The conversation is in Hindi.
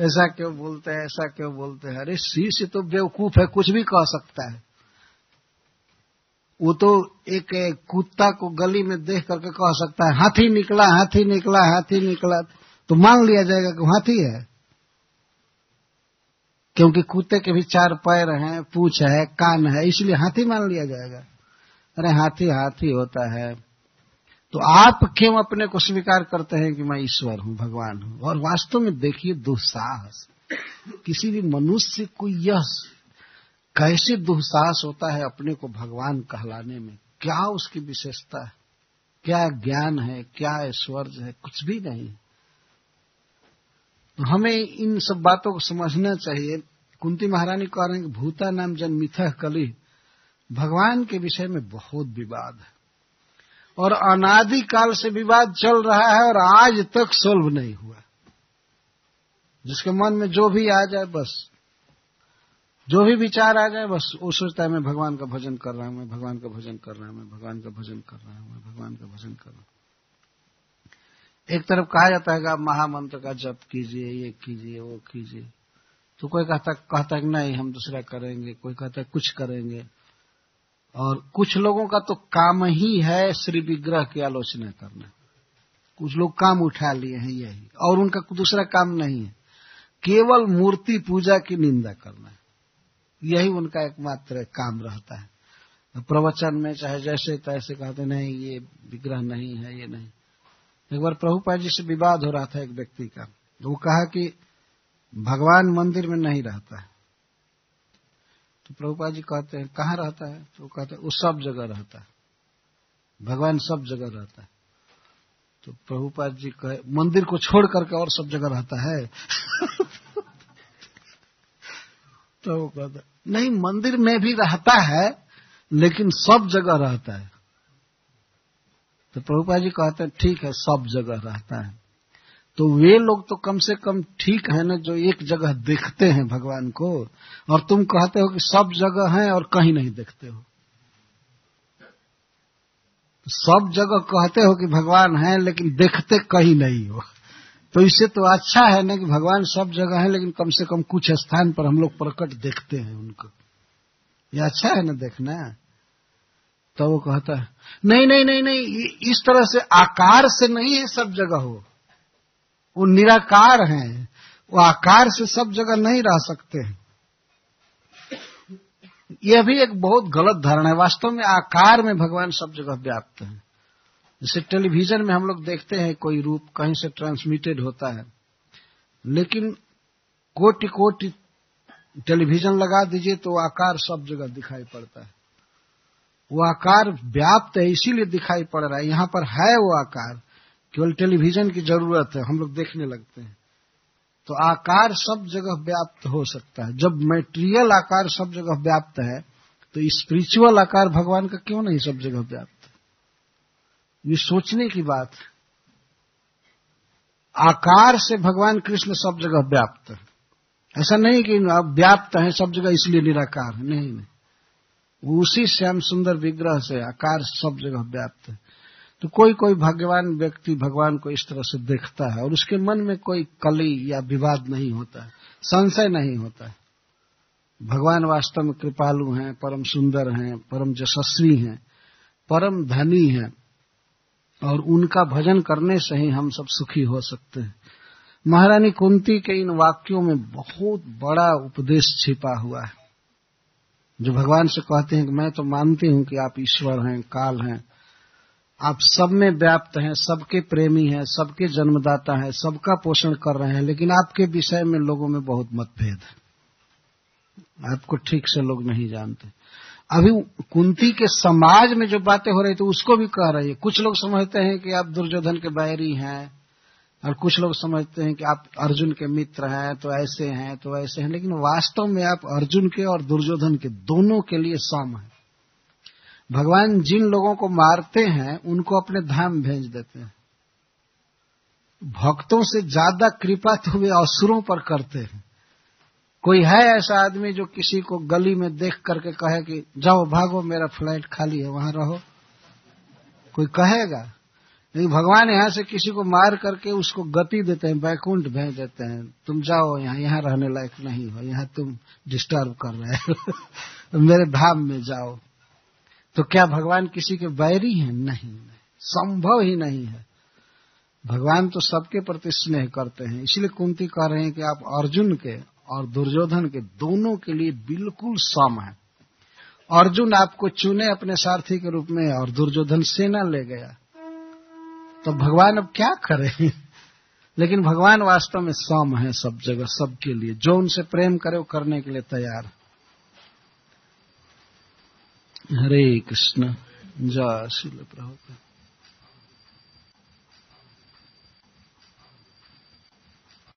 ऐसा क्यों बोलते हैं, ऐसा क्यों बोलते हैं? अरे शिष्य तो बेवकूफ़ है, कुछ भी कह सकता है। वो तो एक कुत्ता को गली में देख करके कह सकता है, हाथी निकला हाथी निकला हाथी निकला। तो मान लिया जाएगा कि हाथी है। क्योंकि कुत्ते के भी चार पैर हैं, पूछ है, कान है, इसलिए हाथी मान लिया जाएगा। अरे हाथी हाथी होता है। तो आप क्यों अपने को स्वीकार करते हैं कि मैं ईश्वर हूँ, भगवान हूँ? और वास्तव में देखिए दुस्साहस। किसी भी मनुष्य को यह कैसे दुस्साहस होता है अपने को भगवान कहलाने में? क्या उसकी विशेषता है? क्या ज्ञान है? क्या ऐश्वर्य है? कुछ भी नहीं तो हमें इन सब बातों को समझना चाहिए। कुंती महारानी कह रहे हैं कि भूता नाम जन मिथ कली। भगवान के विषय में बहुत विवाद है। और अनादि काल से विवाद चल रहा है और आज तक सोल्व नहीं हुआ। जिसके मन में जो भी आ जाए बस, जो भी विचार आ जाए बस वो सोचता है मैं भगवान का भजन कर रहा हूँ मैं, भगवान का भजन कर रहा हूँ मैं, भगवान का भजन कर रहा हूँ मैं, भगवान का भजन कर रहा हूँ। एक तरफ़ कहा जाता है कि आप महामंत्र का जप कीजिए, ये कीजिए, वो कीजिए। तो कोई कहता कहता है नहीं, हम दूसरा करेंगे, कोई कहता है कुछ करेंगे। और कुछ लोगों का तो काम ही है श्री विग्रह की आलोचना करना। कुछ लोग काम उठा लिए हैं यही, और उनका दूसरा काम नहीं है। केवल मूर्ति पूजा की निंदा करना यही उनका एकमात्र काम रहता है। प्रवचन में चाहे जैसे तैसे कहते नहीं, ये विग्रह नहीं है, ये नहीं। एक बार प्रभुपा जी से विवाद हो रहा था एक व्यक्ति का। तो वो कहा कि भगवान मंदिर में नहीं रहता है। तो प्रभुपा जी कहते हैं, कहाँ रहता है? तो कहते हैं वो सब जगह रहता है। भगवान सब जगह रहता है। तो प्रभुपाद जी कहे, मंदिर को छोड़ करके और सब जगह रहता है? तो वो कहता नहीं, मंदिर में भी रहता है, लेकिन सब जगह रहता है। तो प्रभुपा जी कहते हैं, ठीक है, सब जगह रहता है। तो वे लोग तो कम से कम ठीक है ना जो एक जगह देखते हैं भगवान को, और तुम कहते हो कि सब जगह है और कहीं नहीं देखते हो। तो सब जगह कहते हो कि भगवान है, लेकिन देखते कहीं नहीं हो। तो इससे तो अच्छा है ना कि भगवान सब जगह है, लेकिन कम से कम कुछ स्थान पर हम लोग प्रकट देखते हैं उनको। ये अच्छा है ना देखना। तो वो कहता है, नहीं नहीं नहीं नहीं इस तरह से आकार से नहीं है सब जगह हो। वो निराकार हैं। वो आकार से सब जगह नहीं रह सकते हैं। यह भी एक बहुत गलत धारणा है। वास्तव में आकार में भगवान सब जगह व्याप्त है। जैसे टेलीविज़न में हम लोग देखते हैं, कोई रूप कहीं से ट्रांसमिटेड होता है। लेकिन कोटि कोटि टेलीविज़न लगा दीजिए तो आकार सब जगह दिखाई पड़ता है। वो आकार व्याप्त है, इसीलिए दिखाई पड़ रहा है। यहाँ पर है वो आकार। केवल टेलीविज़न की ज़रूरत है, हम लोग देखने लगते हैं। तो आकार सब जगह व्याप्त हो सकता है। जब मेटेरियल आकार सब जगह व्याप्त है तो स्पिरिचुअल आकार भगवान का क्यों नहीं सब जगह व्याप्त? ये सोचने की बात है। आकार से भगवान कृष्ण सब जगह व्याप्त है। ऐसा नहीं कि अब व्याप्त है, सब जगह इसलिए निराकार है। नहीं नहीं। उसी श्याम सुंदर विग्रह से आकार सब जगह व्याप्त है। तो कोई कोई भाग्यवान व्यक्ति भगवान को इस तरह से देखता है और उसके मन में कोई कली या विवाद नहीं होता है, संशय नहीं होता है। भगवान वास्तव में कृपालु हैं, परम सुंदर हैं, परम यशस्वी हैं, परम धनी हैं और उनका भजन करने से ही हम सब सुखी हो सकते हैं। महारानी कुंती के इन वाक्यों में बहुत बड़ा उपदेश छिपा हुआ है। जो भगवान से कहते हैं कि मैं तो मानती हूँ कि आप ईश्वर हैं, काल हैं आप सब में व्याप्त हैं, सबके प्रेमी हैं, सबके जन्मदाता हैं, सबका पोषण कर रहे हैं, लेकिन आपके विषय में लोगों में बहुत मतभेद। है आपको ठीक से लोग नहीं जानते। अभी कुंती के समाज में जो बातें हो रही थी, उसको भी कह रही है। कुछ लोग समझते हैं कि आप दुर्योधन के बैरी हैं, और कुछ लोग समझते हैं कि आप अर्जुन के मित्र हैं तो ऐसे हैं तो ऐसे हैं, लेकिन वास्तव में आप अर्जुन के और दुर्योधन के दोनों के लिए सम है। भगवान जिन लोगों को मारते हैं, उनको अपने धाम भेज देते हैं। भक्तों से ज़्यादा कृपा तो वे असुरों पर करते हैं। कोई है ऐसा आदमी जो किसी को गली में देख करके कहे कि, जाओ, भागो, मेरा फ्लैट खाली है, वहाँ रहो। कोई कहेगा? लेकिन भगवान यहाँ से किसी को मार करके उसको गति देते हैं, बैकुंठ भेज देते हैं। तुम जाओ यहाँ यहाँ रहने लायक नहीं हो, यहाँ तुम डिस्टर्ब कर रहे हो। मेरे धाम में जाओ। तो क्या भगवान किसी के बैरी हैं? नहीं। संभव ही नहीं है। भगवान तो सबके प्रति स्नेह करते हैं। इसलिए कुंती कह रहे हैं कि आप अर्जुन के और दुर्योधन के दोनों के लिए बिल्कुल सम है। अर्जुन आपको चुने अपने सारथी के रूप में और दुर्योधन सेना ले गया। तो भगवान अब क्या करें? लेकिन भगवान वास्तव में सम है सब जगह, सबके लिए। जो उनसे प्रेम करे, वो करने के लिए तैयार। हरे कृष्ण जय शिल प्रभु।